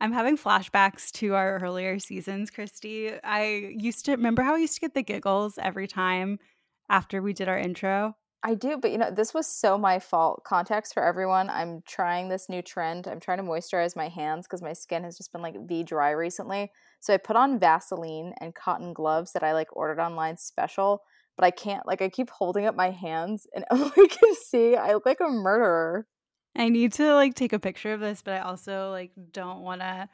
I'm having flashbacks to our earlier seasons, Christy. I used to remember how I used to get the giggles every time after we did our intro. I do, but you know, this was so my fault. Context for everyone. I'm trying this new trend. I'm trying to moisturize my hands because my skin has just been like V dry recently. So I put on Vaseline and cotton gloves that I like ordered online special, but I can't like I keep holding up my hands and oh, Emily can see I look like a murderer. I need to like take a picture of this, but I also like don't want to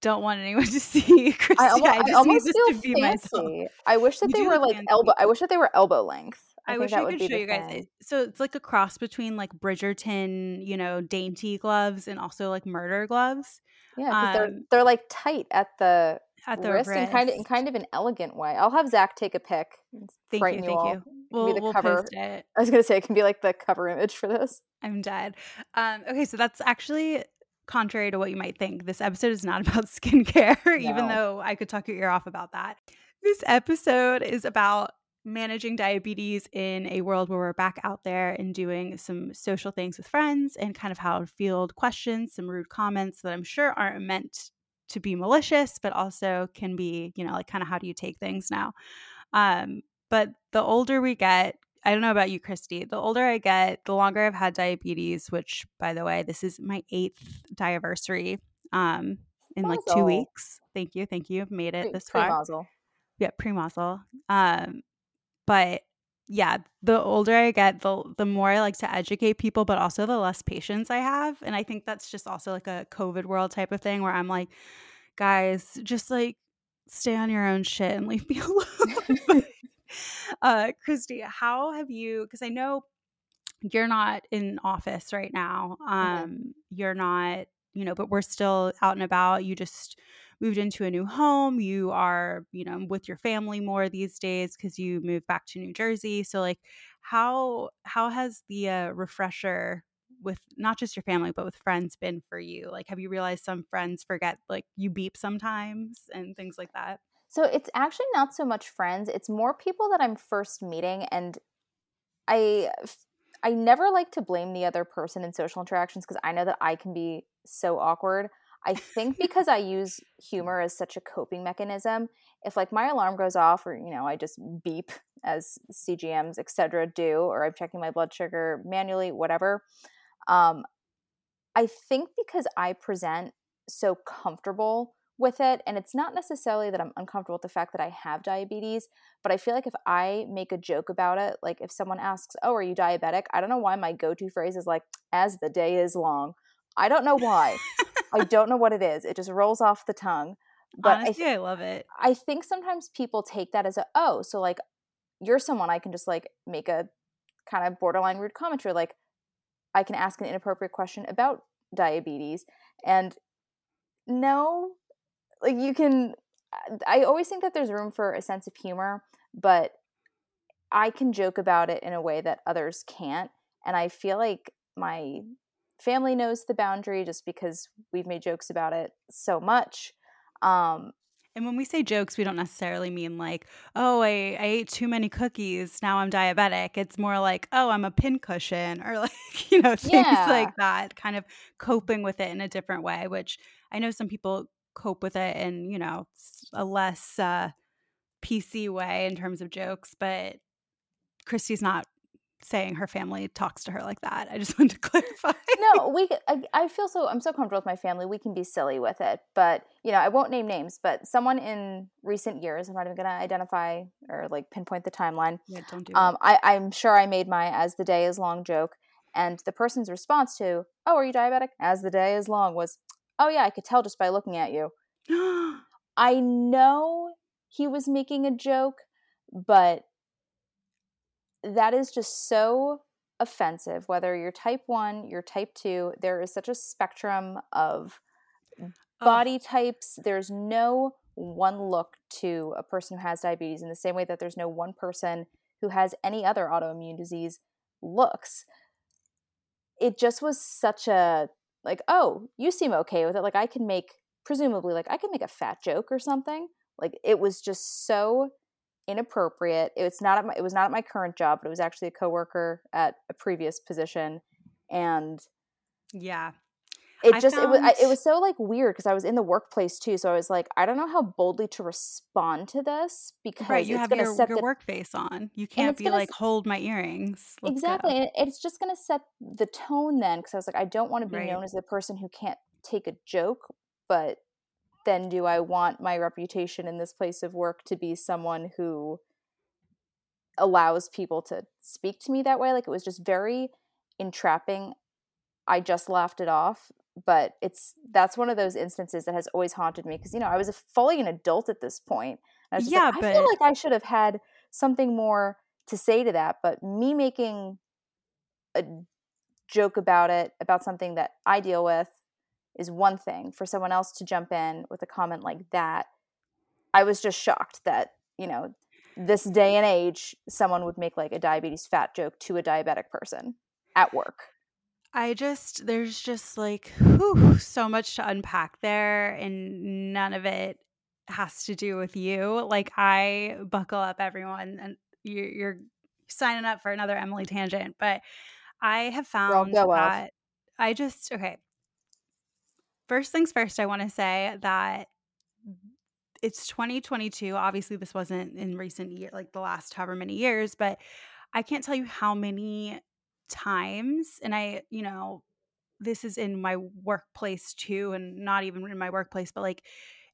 don't want anyone to see Christy. I, almost, I, I almost feel to be fancy. Myself. I wish that you they were like elbow. I wish that they were elbow length. I, I wish I could show you guys. Thing. So it's like a cross between like Bridgerton, you know, dainty gloves and also like murder gloves. Yeah, because um, they're they're like tight at the at the wrist, wrist, in kind of in kind of an elegant way. I'll have Zach take a pic. Thank you, thank you. you. We'll, the we'll cover. post it. I was gonna say it can be like the cover image for this. I'm dead. Um, okay, so that's actually contrary to what you might think. This episode is not about skincare, no. even though I could talk your ear off about that. This episode is about managing diabetes in a world where we're back out there and doing some social things with friends and kind of how to field questions, some rude comments that I'm sure aren't meant to be malicious, but also can be, you know, like kind of how do you take things now? Um, but the older we get, I don't know about you, Christy, the older I get, the longer I've had diabetes, which by the way, this is my eighth diaversary um in like two weeks. Thank you. Thank you. I've made it pre, this far. Pre-mazel. Yeah, pre-mazel. Um, but yeah, the older I get, the the more I like to educate people, but also the less patience I have. And I think that's just also like a COVID world type of thing where I'm like, guys, just like stay on your own shit and leave me alone. uh, Christy, how have you? Because I know you're not in office right now. Mm-hmm. Um, mm-hmm. You're not, you know, but we're still out and about. You just moved into a new home. You are, you know, with your family more these days because you moved back to New Jersey. So, like, how how has the uh, refresher with not just your family but with friends been for you? Like, have you realized some friends forget like you beep sometimes and things like that? So it's actually not so much friends; it's more people that I'm first meeting, and I I never like to blame the other person in social interactions because I know that I can be so awkward. I think because I use humor as such a coping mechanism, if like my alarm goes off or you know I just beep as CGMs etc. do, or I'm checking my blood sugar manually, whatever. Um, I think because I present so comfortable with it, and it's not necessarily that I'm uncomfortable with the fact that I have diabetes, but I feel like if I make a joke about it, like if someone asks, "Oh, are you diabetic?" I don't know why my go-to phrase is like, "As the day is long." I don't know why. I don't know what it is. It just rolls off the tongue. But Honestly, I, th- I love it. I think sometimes people take that as a oh, so like you're someone I can just like make a kind of borderline rude commentary, like I can ask an inappropriate question about diabetes, and no, like you can. I always think that there's room for a sense of humor, but I can joke about it in a way that others can't, and I feel like my family knows the boundary just because we've made jokes about it so much. Um, and when we say jokes, we don't necessarily mean like, oh, I, I ate too many cookies. Now I'm diabetic. It's more like, oh, I'm a pincushion or like, you know, things yeah. like that, kind of coping with it in a different way, which I know some people cope with it in, you know, a less uh, PC way in terms of jokes. But Christy's not saying her family talks to her like that. I just want to clarify. no, we. I, I, feel so. I'm so comfortable with my family. We can be silly with it, but you know, I won't name names. But someone in recent years, I'm not even going to identify or like pinpoint the timeline. Yeah, don't do. Um, I, I'm sure I made my "as the day is long" joke, and the person's response to "Oh, are you diabetic?" "As the day is long" was, "Oh yeah, I could tell just by looking at you." I know he was making a joke, but that is just so offensive whether you're type 1 you're type 2 there is such a spectrum of body oh. types there's no one look to a person who has diabetes in the same way that there's no one person who has any other autoimmune disease looks. It just was such a like, oh, you seem okay with it. Like I can make presumably like I can make a fat joke or something. Like it was just so inappropriate. It was not at my, it was not at my current job, but it was actually a coworker at a previous position, and yeah, it I just found... it was it was so like weird because I was in the workplace too, so I was like, I don't know how boldly to respond to this because right, you have your, your the... work face on. You can't be like, hold my earrings. Let's exactly, go. and it's just going to set the tone then because I was like, I don't want to be right. known as the person who can't take a joke, but then do I want my reputation in this place of work to be someone who allows people to speak to me that way? Like it was just very entrapping. I just laughed it off, but it's that's one of those instances that has always haunted me because you know I was a, fully an adult at this point. I was yeah, like, but... I feel like I should have had something more to say to that, but me making a joke about it about something that I deal with is one thing. For someone else to jump in with a comment like that, I was just shocked that, you know, this day and age, someone would make like a diabetes fat joke to a diabetic person at work. I just, there's just like, whew, so much to unpack there, and none of it has to do with you. Like, I buckle up, everyone, and you're, you're signing up for another Emily tangent, but I have found that off. I just, okay, First things first, I want to say that it's 2022. Obviously, this wasn't in recent year, like the last however many years, but I can't tell you how many times, and I, you know, this is in my workplace too, and not even in my workplace, but like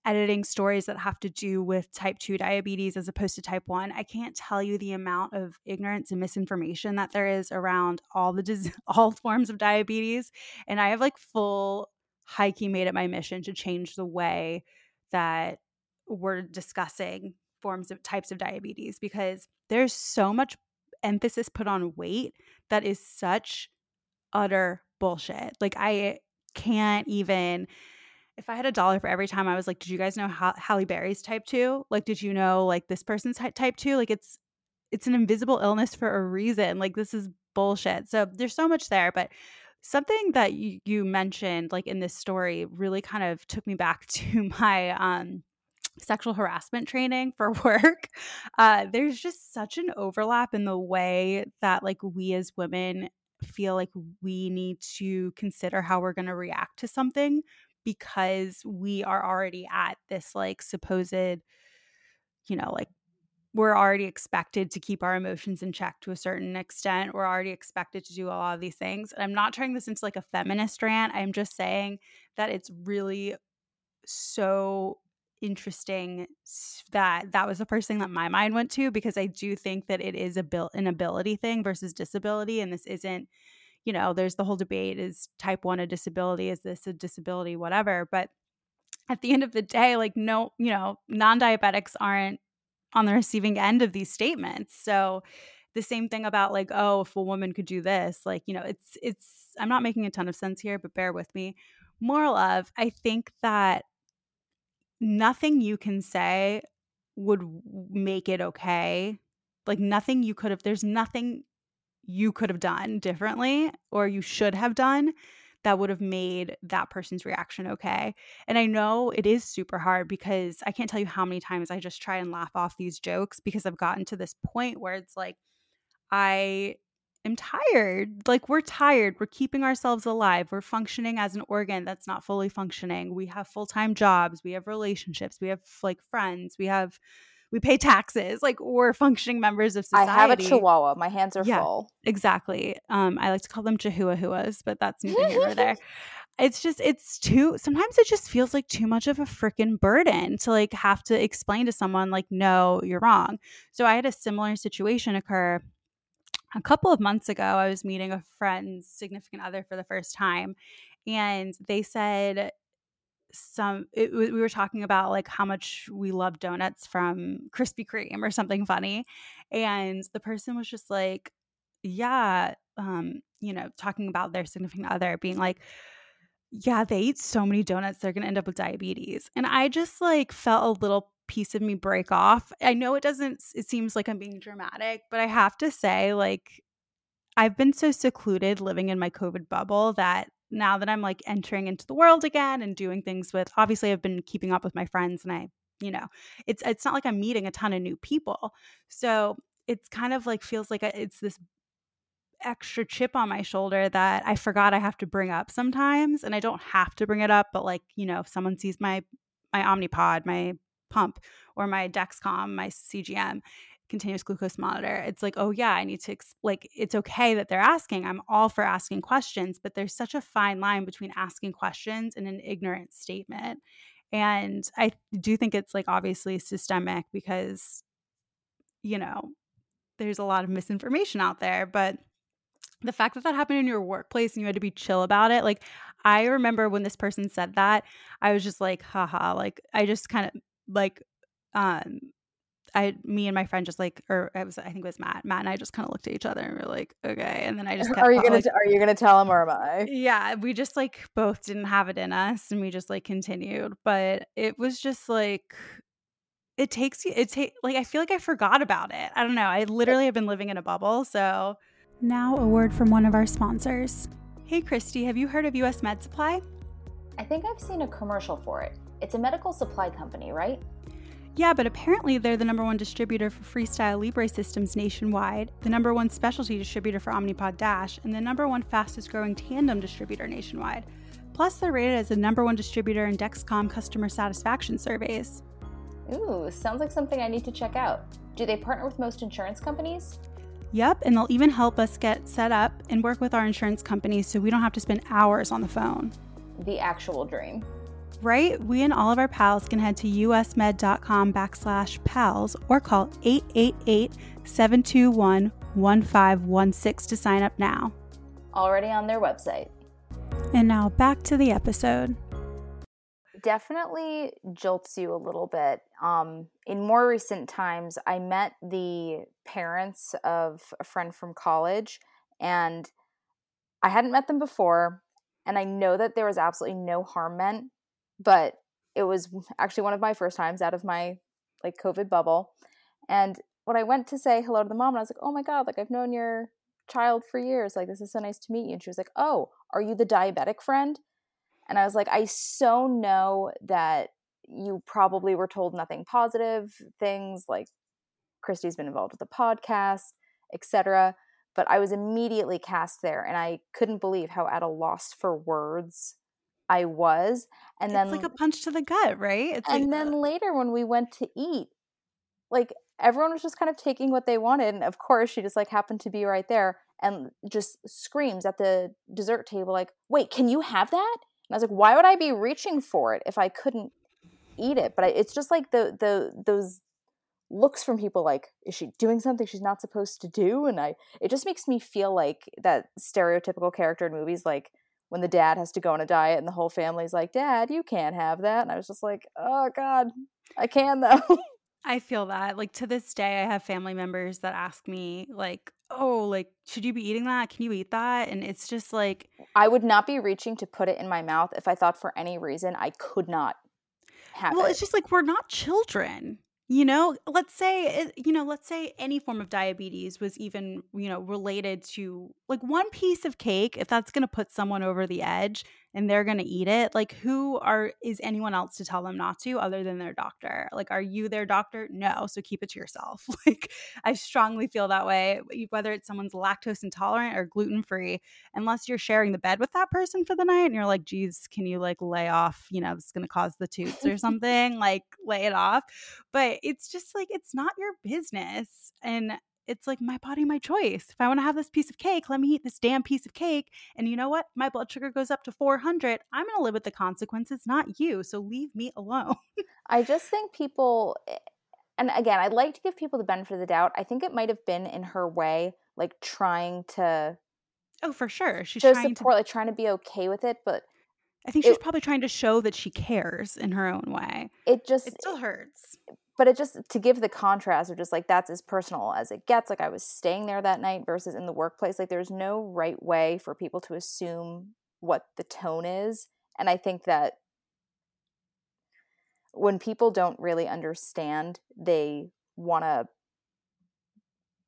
editing stories that have to do with type 2 diabetes as opposed to type 1 i can't tell you the amount of ignorance and misinformation that there is around all the dis- all forms of diabetes and i have like full Heike made it my mission to change the way that we're discussing forms of types of diabetes because there's so much emphasis put on weight that is such utter bullshit. Like I can't even if I had a dollar for every time I was like, did you guys know how Halle Berry's type 2? Like did you know like this person's type 2? Like it's it's an invisible illness for a reason. Like this is bullshit. So there's so much there, but Something that you, you mentioned, like in this story, really kind of took me back to my um, sexual harassment training for work. Uh, there's just such an overlap in the way that, like, we as women feel like we need to consider how we're going to react to something because we are already at this, like, supposed, you know, like we're already expected to keep our emotions in check to a certain extent. We're already expected to do a lot of these things. And I'm not turning this into like a feminist rant. I'm just saying that it's really so interesting that that was the first thing that my mind went to because I do think that it is a built an ability thing versus disability and this isn't you know there's the whole debate is type 1 a disability is this a disability whatever but at the end of the day like no you know non-diabetics aren't on the receiving end of these statements. So the same thing about like, oh, if a woman could do this, like, you know, it's it's I'm not making a ton of sense here, but bear with me. Moral of, I think that nothing you can say would make it okay. Like nothing you could have there's nothing you could have done differently or you should have done that would have made that person's reaction okay. And I know it is super hard because I can't tell you how many times I just try and laugh off these jokes because I've gotten to this point where it's like, I am tired. Like, we're tired. We're keeping ourselves alive. We're functioning as an organ that's not fully functioning. We have full time jobs. We have relationships. We have like friends. We have we pay taxes like we're functioning members of society. I have a chihuahua. My hands are yeah, full. Exactly. Um, I like to call them chihuahuas, but that's neither here nor there. It's just it's too sometimes it just feels like too much of a freaking burden to like have to explain to someone like no, you're wrong. So I had a similar situation occur a couple of months ago. I was meeting a friend's significant other for the first time and they said some it, we were talking about like how much we love donuts from Krispy Kreme or something funny and the person was just like yeah um you know talking about their significant other being like yeah, they eat so many donuts, they're to end up with diabetes. And I just like felt a little piece of me break off. I know it doesn't, it seems like I'm being dramatic, but I have to say, like, I've been so secluded living in my COVID bubble that now that I'm like entering into the world again and doing things with, obviously, I've been keeping up with my friends and I, you know, it's, it's not like I'm meeting a ton of new people. So it's kind of like feels like a, it's this extra chip on my shoulder that I forgot I have to bring up sometimes and I don't have to bring it up but like you know if someone sees my my Omnipod my pump or my Dexcom my CGM continuous glucose monitor it's like oh yeah I need to like it's okay that they're asking I'm all for asking questions but there's such a fine line between asking questions and an ignorant statement and I do think it's like obviously systemic because you know there's a lot of misinformation out there but the fact that that happened in your workplace and you had to be chill about it like i remember when this person said that i was just like haha like i just kind of like um I, me and my friend just like, or I was, I think it was Matt. Matt and I just kind of looked at each other and we are like, okay. And then I just kept, are you gonna, like, are you gonna tell him or am I? Yeah, we just like both didn't have it in us, and we just like continued. But it was just like, it takes you. It take like I feel like I forgot about it. I don't know. I literally have been living in a bubble, so now, a word from one of our sponsors. Hey, Christy, have you heard of US Med Supply? I think I've seen a commercial for it. It's a medical supply company, right? Yeah, but apparently they're the number one distributor for Freestyle Libre systems nationwide, the number one specialty distributor for Omnipod Dash, and the number one fastest growing tandem distributor nationwide. Plus, they're rated as the number one distributor in Dexcom customer satisfaction surveys. Ooh, sounds like something I need to check out. Do they partner with most insurance companies? Yep, and they'll even help us get set up and work with our insurance companies so we don't have to spend hours on the phone. The actual dream. Right? We and all of our pals can head to usmed.com backslash pals or call 888 721 1516 to sign up now. Already on their website. And now back to the episode definitely jolts you a little bit. Um, in more recent times, I met the parents of a friend from college, and I hadn't met them before. And I know that there was absolutely no harm meant, but it was actually one of my first times out of my like COVID bubble. And when I went to say hello to the mom, I was like, "Oh my god, like I've known your child for years. Like this is so nice to meet you." And she was like, "Oh, are you the diabetic friend?" And I was like, I so know that you probably were told nothing positive things like Christy's been involved with the podcast, etc. But I was immediately cast there and I couldn't believe how at a loss for words I was. And it's then like a punch to the gut, right? It's and like, then later when we went to eat, like everyone was just kind of taking what they wanted. And of course she just like happened to be right there and just screams at the dessert table, like, wait, can you have that? And I was like, why would I be reaching for it if I couldn't eat it? But I, it's just like the the those looks from people like is she doing something she's not supposed to do and i it just makes me feel like that stereotypical character in movies like when the dad has to go on a diet and the whole family's like dad you can't have that and i was just like oh god i can though I feel that. Like to this day, I have family members that ask me, like, oh, like, should you be eating that? Can you eat that? And it's just like. I would not be reaching to put it in my mouth if I thought for any reason I could not have well, it. Well, it's just like we're not children. You know, let's say, you know, let's say any form of diabetes was even, you know, related to like one piece of cake, if that's going to put someone over the edge, and they're going to eat it like who are is anyone else to tell them not to other than their doctor? Like are you their doctor? No so keep it to yourself. Like i strongly feel that way whether it's someone's lactose intolerant or gluten free unless you're sharing the bed with that person for the night and you're like geez can you like lay off you know it's going to cause the toots or something? Like lay it off. But it's just like it's not your business and it's like my body, my choice. If I want to have this piece of cake, let me eat this damn piece of cake. And you know what? My blood sugar goes up to 400. I'm going to live with the consequences, not you. So leave me alone. I just think people, eh, and again, I'd like to give people the benefit of the doubt. I think it might have been in her way, like trying to. Oh, for sure. She's show trying support, to, like trying to be okay with it, but I think she's it, probably trying to show that she cares in her own way. It just it still hurts but it just to give the contrast of just like that's as personal as it gets like i was staying there that night versus in the workplace like there's no right way for people to assume what the tone is And I think that when people don't really understand, they want to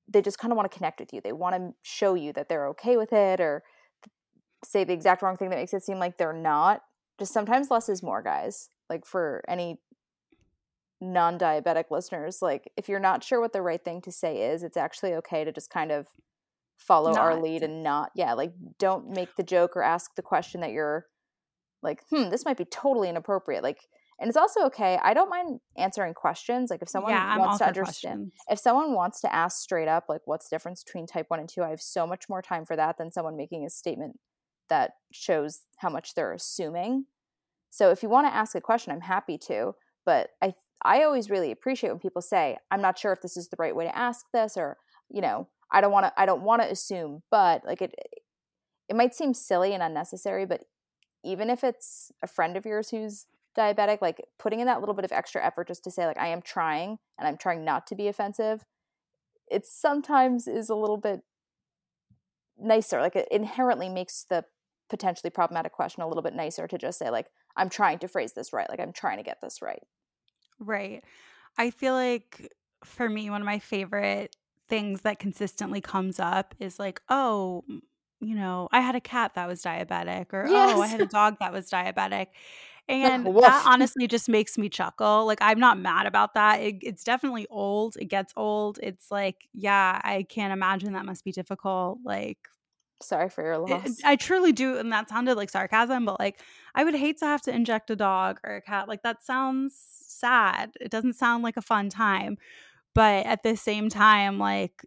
they just kind of want to connect with you. They want to show you that they're okay with it or say the exact wrong thing that makes it seem like they're not. Just sometimes less is more, guys. Like for any non-diabetic listeners, like if you're not sure what the right thing to say is, it's actually okay to just kind of follow not. our lead and not yeah, like don't make the joke or ask the question that you're like, "Hmm, this might be totally inappropriate." Like and it's also okay. I don't mind answering questions. Like if someone yeah, wants to understand, questions. if someone wants to ask straight up, like what's the difference between type one and two, I have so much more time for that than someone making a statement that shows how much they're assuming. So if you want to ask a question, I'm happy to. But I I always really appreciate when people say, I'm not sure if this is the right way to ask this, or, you know, I don't want to I don't want to assume, but like it it might seem silly and unnecessary, but even if it's a friend of yours who's diabetic like putting in that little bit of extra effort just to say like i am trying and i'm trying not to be offensive it sometimes is a little bit nicer like it inherently makes the potentially problematic question a little bit nicer to just say like i'm trying to phrase this right like i'm trying to get this right right i feel like for me one of my favorite things that consistently comes up is like oh you know i had a cat that was diabetic or yes. oh i had a dog that was diabetic and that honestly just makes me chuckle. Like I'm not mad about that. It, it's definitely old. It gets old. It's like, yeah, I can't imagine that must be difficult. Like sorry for your loss. It, I truly do and that sounded like sarcasm, but like I would hate to have to inject a dog or a cat. Like that sounds sad. It doesn't sound like a fun time. But at the same time like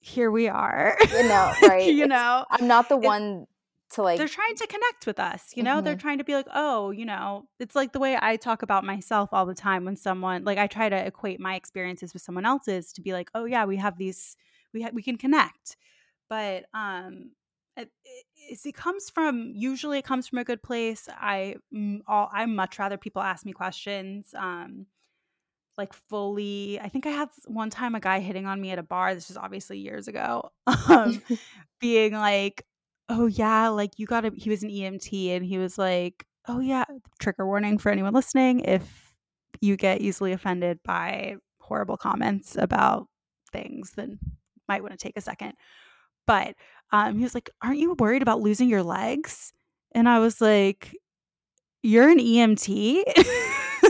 here we are. You know, right? you know, I'm not the one to like they're trying to connect with us you know mm-hmm. they're trying to be like oh you know it's like the way i talk about myself all the time when someone like i try to equate my experiences with someone else's to be like oh yeah we have these we ha- we can connect but um it, it, it, comes from usually it comes from a good place i all i much rather people ask me questions um like fully i think i had one time a guy hitting on me at a bar this was obviously years ago um being like oh yeah, like you got to he was an EMT and he was like, "Oh yeah, trigger warning for anyone listening if you get easily offended by horrible comments about things, then might want to take a second. But um, he was like, "Aren't you worried about losing your legs?" And I was like, "You're an EMT."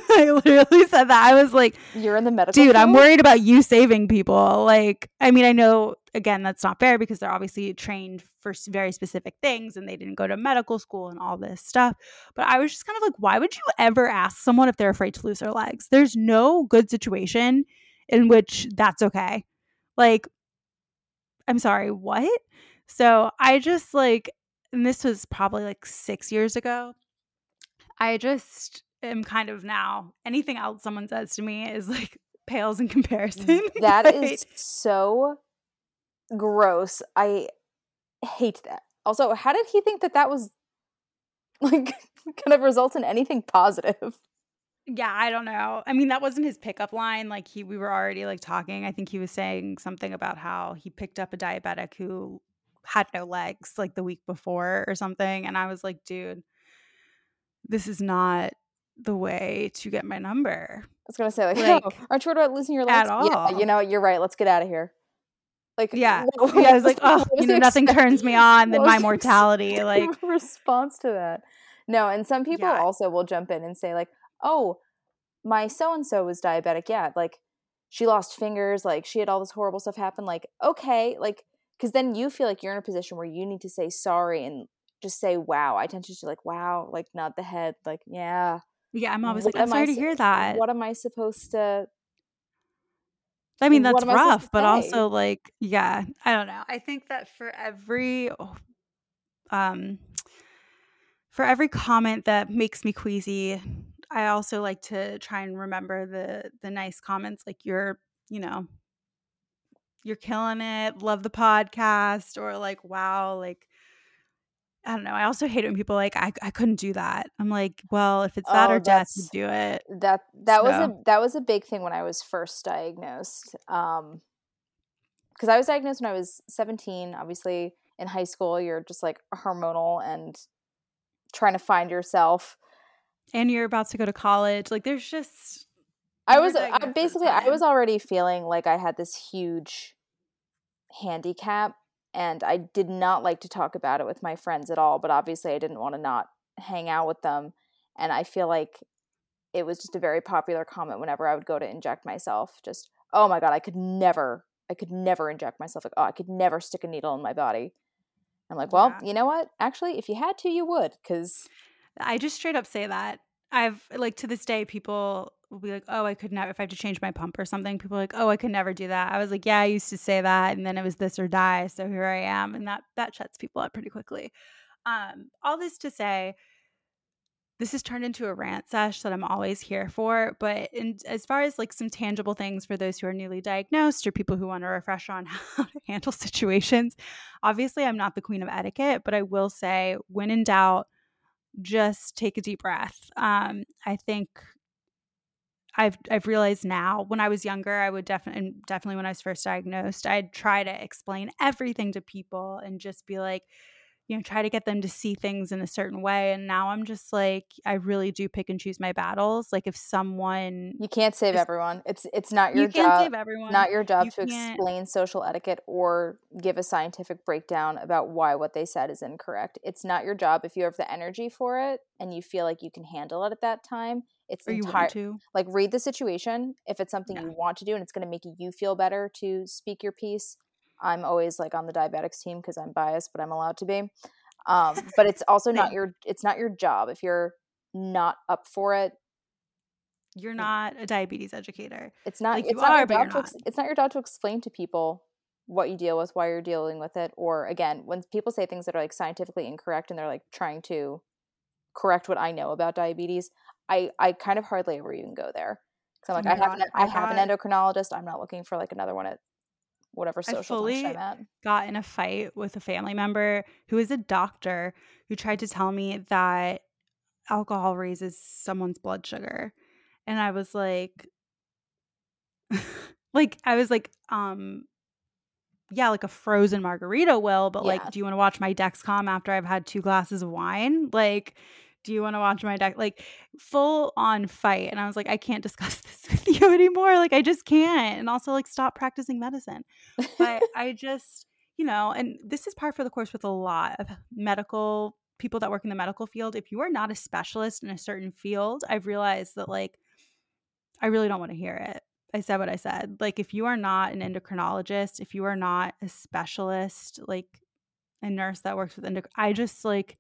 I literally said that. I was like, "You're in the medical." Dude, field? I'm worried about you saving people. Like, I mean, I know again that's not fair because they're obviously trained for very specific things and they didn't go to medical school and all this stuff. But I was just kind of like, why would you ever ask someone if they're afraid to lose their legs? There's no good situation in which that's okay. Like, I'm sorry, what? So I just like, and this was probably like six years ago. I just am kind of now anything else someone says to me is like pales in comparison. That is so gross. I hate that. Also, how did he think that that was like kind of result in anything positive? Yeah, I don't know. I mean, that wasn't his pickup line. Like he we were already like talking. I think he was saying something about how he picked up a diabetic who had no legs like the week before or something and I was like, dude, this is not the way to get my number. I was gonna say like, like oh, aren't you worried about losing your legs? At all. Yeah, you know, you're right. Let's get out of here. Like yeah, what, yeah. I was like, oh, you know, nothing turns me on than my mortality. Like response to that. No, and some people yeah. also will jump in and say like, oh, my so and so was diabetic. Yeah, like she lost fingers. Like she had all this horrible stuff happen. Like okay, like because then you feel like you're in a position where you need to say sorry and just say wow. I tend to just like wow, like nod the head, like yeah. Yeah, I'm always what like, I'm sorry I, to hear that. What am I supposed to I mean, that's rough, but also like, yeah, I don't know. I think that for every, oh, um, for every comment that makes me queasy, I also like to try and remember the the nice comments, like you're, you know, you're killing it, love the podcast, or like, wow, like I don't know. I also hate it when people like I, I couldn't do that. I'm like, well, if it's that oh, or death, do it. That that so. was a that was a big thing when I was first diagnosed. Um because I was diagnosed when I was 17. Obviously, in high school, you're just like hormonal and trying to find yourself. And you're about to go to college. Like there's just I was I, basically I was already feeling like I had this huge handicap and I did not like to talk about it with my friends at all, but obviously I didn't want to not hang out with them and I feel like it was just a very popular comment whenever I would go to inject myself. Just, oh my God, I could never, I could never inject myself. Like, oh, I could never stick a needle in my body. I'm like, well, yeah. you know what? Actually, if you had to, you would, because I just straight up say that. I've like to this day, people will be like, "Oh, I could never if I have to change my pump or something." People are like, "Oh, I could never do that." I was like, "Yeah, I used to say that, and then it was this or die." So here I am, and that that shuts people up pretty quickly. Um, all this to say, this has turned into a rant sesh that I'm always here for. But in, as far as like some tangible things for those who are newly diagnosed or people who want to refresh on how to handle situations, obviously I'm not the queen of etiquette, but I will say when in doubt, just take a deep breath. Um, I think I've I've realized now when I was younger, I would definitely definitely when I was first diagnosed, I'd try to explain everything to people and just be like, you know, try to get them to see things in a certain way. And now I'm just like, I really do pick and choose my battles. Like if someone You can't save is, everyone. It's it's not your you job. Save everyone. Not your job you to explain social etiquette or give a scientific breakdown about why what they said is incorrect. It's not your job if you have the energy for it and you feel like you can handle it at that time. It's entire like read the situation. If it's something you want to do and it's going to make you feel better to speak your piece, I'm always like on the diabetics team because I'm biased, but I'm allowed to be. Um, but it's also not your it's not your job if you're not up for it. You're not a diabetes educator. It's not. Like it's you not are, your but job you're to, not. It's not your job to explain to people what you deal with, why you're dealing with it, or again, when people say things that are like scientifically incorrect and they're like trying to correct what I know about diabetes, I I kind of hardly ever even go there. So I'm like, oh I have an, I, I have an endocrinologist. I'm not looking for like another one at whatever social I fully I'm at. got in a fight with a family member who is a doctor who tried to tell me that alcohol raises someone's blood sugar. And I was like like I was like um yeah, like a frozen margarita will, but yeah. like do you want to watch my Dexcom after I've had two glasses of wine? Like do you want to watch my deck like full on fight and i was like i can't discuss this with you anymore like i just can't and also like stop practicing medicine. But i just you know and this is par for the course with a lot of medical people that work in the medical field if you are not a specialist in a certain field i've realized that like i really don't want to hear it. I said what i said like if you are not an endocrinologist if you are not a specialist like a nurse that works with endoc i just like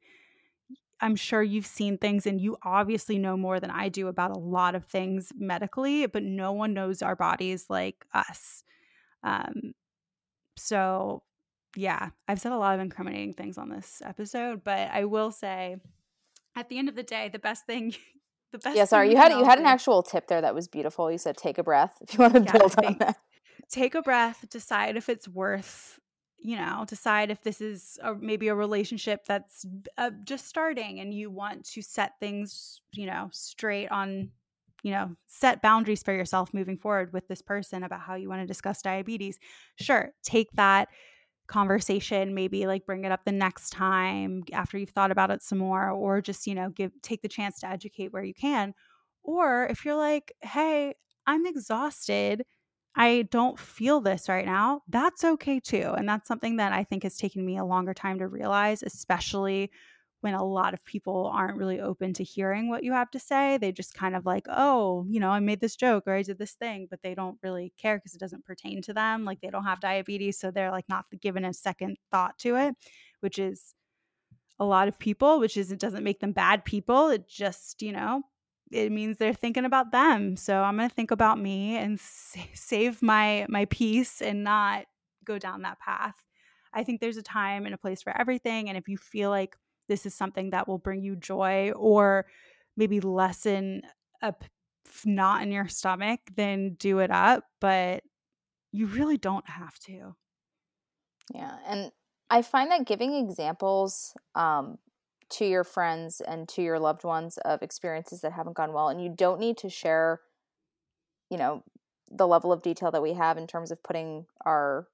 I'm sure you've seen things and you obviously know more than I do about a lot of things medically, but no one knows our bodies like us. Um, so, yeah, I've said a lot of incriminating things on this episode, but I will say at the end of the day, the best thing. The best yeah, sorry, you had you had an actual tip there that was beautiful. You said take a breath if you want to yeah, build on that. Take a breath, decide if it's worth you know decide if this is a, maybe a relationship that's uh, just starting and you want to set things you know straight on you know set boundaries for yourself moving forward with this person about how you want to discuss diabetes sure take that conversation maybe like bring it up the next time after you've thought about it some more or just you know give take the chance to educate where you can. Or if you're like hey i'm exhausted I don't feel this right now, that's okay too. And that's something that I think has taken me a longer time to realize, especially when a lot of people aren't really open to hearing what you have to say. They just kind of like, oh, you know, I made this joke or I did this thing, but they don't really care because it doesn't pertain to them. Like they don't have diabetes. So they're like not given a second thought to it, which is a lot of people, which is it doesn't make them bad people. It just, you know, it means they're thinking about them. So I'm going to think about me and save my my peace and not go down that path. I think there's a time and a place for everything and if you feel like this is something that will bring you joy or maybe lessen a knot in your stomach, then do it up, but you really don't have to. Yeah, and I find that giving examples um, to your friends and to your loved ones of experiences that haven't gone well and you don't need to share you know the level of detail that we have in terms of putting our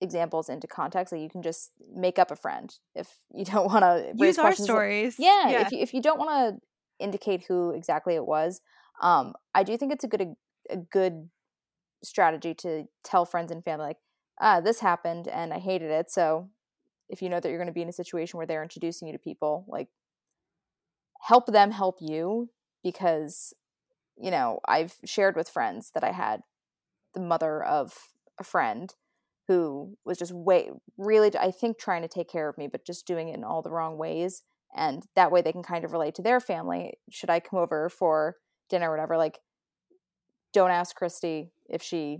examples into context. Like you can just make up a friend if you don't want to use our stories. Like, yeah, yeah, if you, if you don't want to indicate who exactly it was, um, I do think it's a good a good strategy to tell friends and family like, ah, this happened and I hated it. So if you know that you're going to be in a situation where they're introducing you to people, like help them help you because you know I've shared with friends that I had the mother of a friend who was just way really I think trying to take care of me but just doing it in all the wrong ways and that way they can kind of relate to their family. Should I come over for dinner or whatever? Like don't ask Christy if she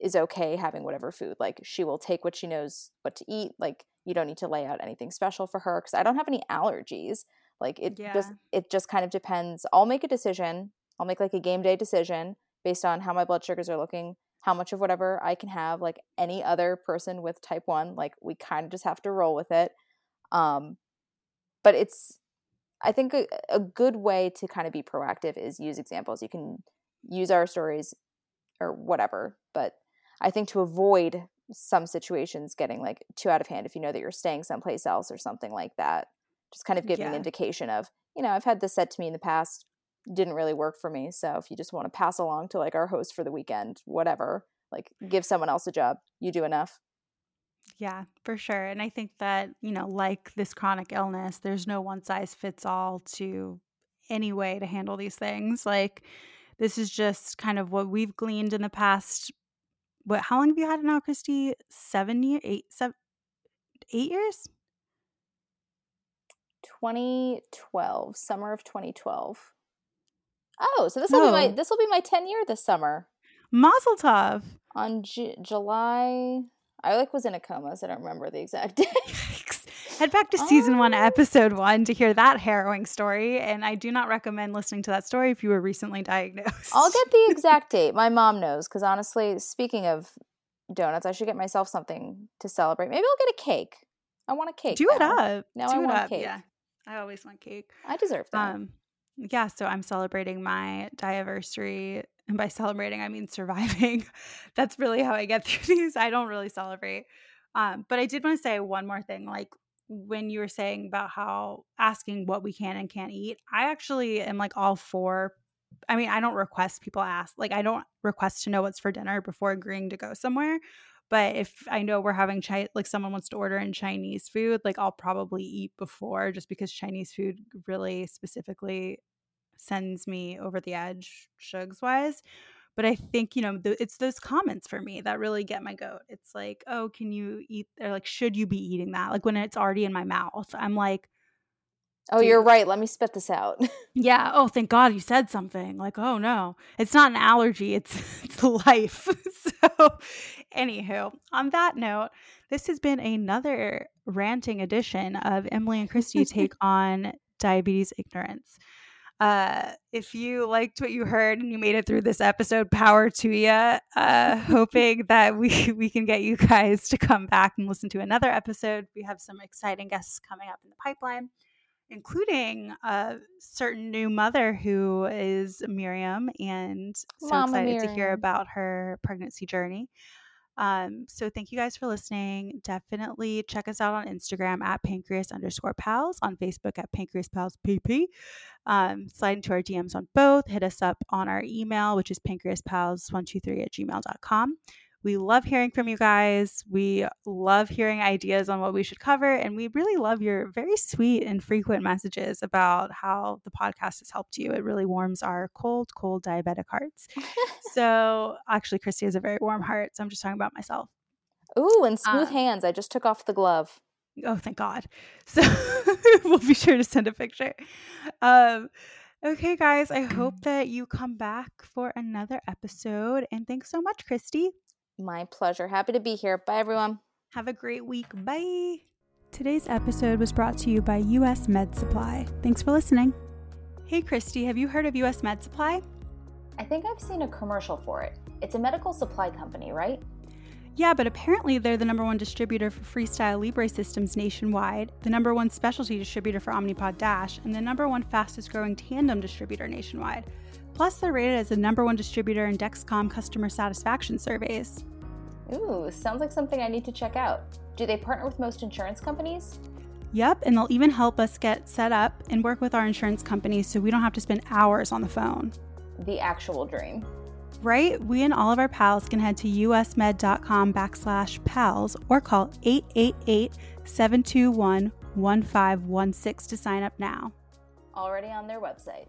is okay having whatever food. Like she will take what she knows what to eat. Like you don't need to lay out anything special for her because I don't have any allergies like it yeah. just it just kind of depends I'll make a decision I'll make like a game day decision based on how my blood sugars are looking how much of whatever I can have, like any other person with type 1. Like we kind of just have to roll with it. Um, but it's, I think a, a good way to kind of be proactive is use examples. You can use our stories or whatever, but I think to avoid some situations getting like too out of hand if you know that you're staying someplace else or something like that, just kind of give yeah. an indication of, you know, I've had this said to me in the past didn't really work for me. So if you just want to pass along to like our host for the weekend, whatever, like give someone else a job, you do enough. Yeah, for sure. And I think that, you know, like this chronic illness, there's no one size fits all to any way to handle these things. Like this is just kind of what we've gleaned in the past. What how long have you had it now, Christy? Seven years, eight, seven, eight years? 2012, summer of 2012. Oh, so this will oh. be my this will be my 10 year this summer. Mazel tov. On J- July I like was in a coma, so I don't remember the exact date. Head back to season oh. one, episode one, to hear that harrowing story. And I do not recommend listening to that story if you were recently diagnosed. I'll get the exact date. My mom knows, because honestly, speaking of donuts, I should get myself something to celebrate. Maybe I'll get a cake. I want a cake. Do now. it up. Now do I want up. cake. Yeah, I always want cake. I deserve that. Um, yeah, so I'm celebrating my anniversary. And by celebrating, I mean surviving. That's really how I get through these. I don't really celebrate. Um, but I did want to say one more thing. Like when you were saying about how asking what we can and can't eat, I actually am like all for. I mean, I don't request people ask. Like, I don't request to know what's for dinner before agreeing to go somewhere. But if I know we're having Chi- like someone wants to order in Chinese food, like I'll probably eat before just because Chinese food really specifically sends me over the edge shugs wise. But I think, you know, the, it's those comments for me that really get my goat. It's like, oh, can you eat? Or like, should you be eating that? Like when it's already in my mouth, I'm like, Oh, you're right. Let me spit this out. yeah. Oh, thank God you said something. Like, oh no, it's not an allergy. It's it's life. so, anywho, on that note, this has been another ranting edition of Emily and Christy take on diabetes ignorance. Uh, if you liked what you heard and you made it through this episode, power to you. Uh, hoping that we we can get you guys to come back and listen to another episode. We have some exciting guests coming up in the pipeline including a certain new mother who is Miriam, and so Mama excited Miriam. to hear about her pregnancy journey. Um, so thank you guys for listening. Definitely check us out on Instagram at pancreas underscore pals, on Facebook at pancreas pals pp. Um, slide into our DMs on both. Hit us up on our email, which is pancreaspals123 at gmail.com. We love hearing from you guys. We love hearing ideas on what we should cover. And we really love your very sweet and frequent messages about how the podcast has helped you. It really warms our cold, cold diabetic hearts. so, actually, Christy has a very warm heart. So, I'm just talking about myself. Ooh, and smooth um, hands. I just took off the glove. Oh, thank God. So, we'll be sure to send a picture. Um, Okay, guys, I hope that you come back for another episode. And thanks so much, Christy. My pleasure. Happy to be here. Bye, everyone. Have a great week. Bye. Today's episode was brought to you by US Med Supply. Thanks for listening. Hey, Christy, have you heard of US Med Supply? I think I've seen a commercial for it. It's a medical supply company, right? Yeah, but apparently they're the number one distributor for Freestyle Libre systems nationwide, the number one specialty distributor for Omnipod Dash, and the number one fastest growing tandem distributor nationwide. Plus, they're rated as the number one distributor in Dexcom customer satisfaction surveys. Ooh, sounds like something I need to check out. Do they partner with most insurance companies? Yep, and they'll even help us get set up and work with our insurance company so we don't have to spend hours on the phone. The actual dream. Right? We and all of our pals can head to usmed.com backslash pals or call 888 721 1516 to sign up now. Already on their website.